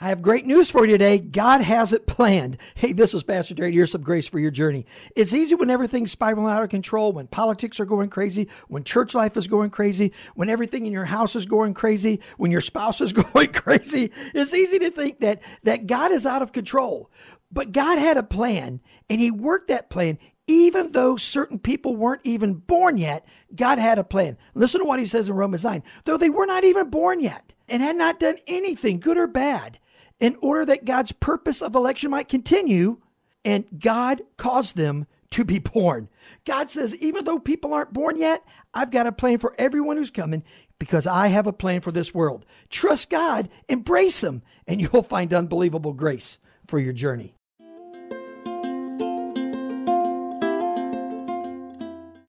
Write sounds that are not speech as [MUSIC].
I have great news for you today. God has it planned. Hey, this is Pastor Terry. Here's some grace for your journey. It's easy when everything's spiraling out of control, when politics are going crazy, when church life is going crazy, when everything in your house is going crazy, when your spouse is [LAUGHS] going crazy. It's easy to think that, that God is out of control. But God had a plan, and He worked that plan even though certain people weren't even born yet, God had a plan. Listen to what he says in Romans 9. Though they were not even born yet and had not done anything, good or bad, in order that God's purpose of election might continue, and God caused them to be born. God says, even though people aren't born yet, I've got a plan for everyone who's coming because I have a plan for this world. Trust God, embrace Him, and you'll find unbelievable grace for your journey.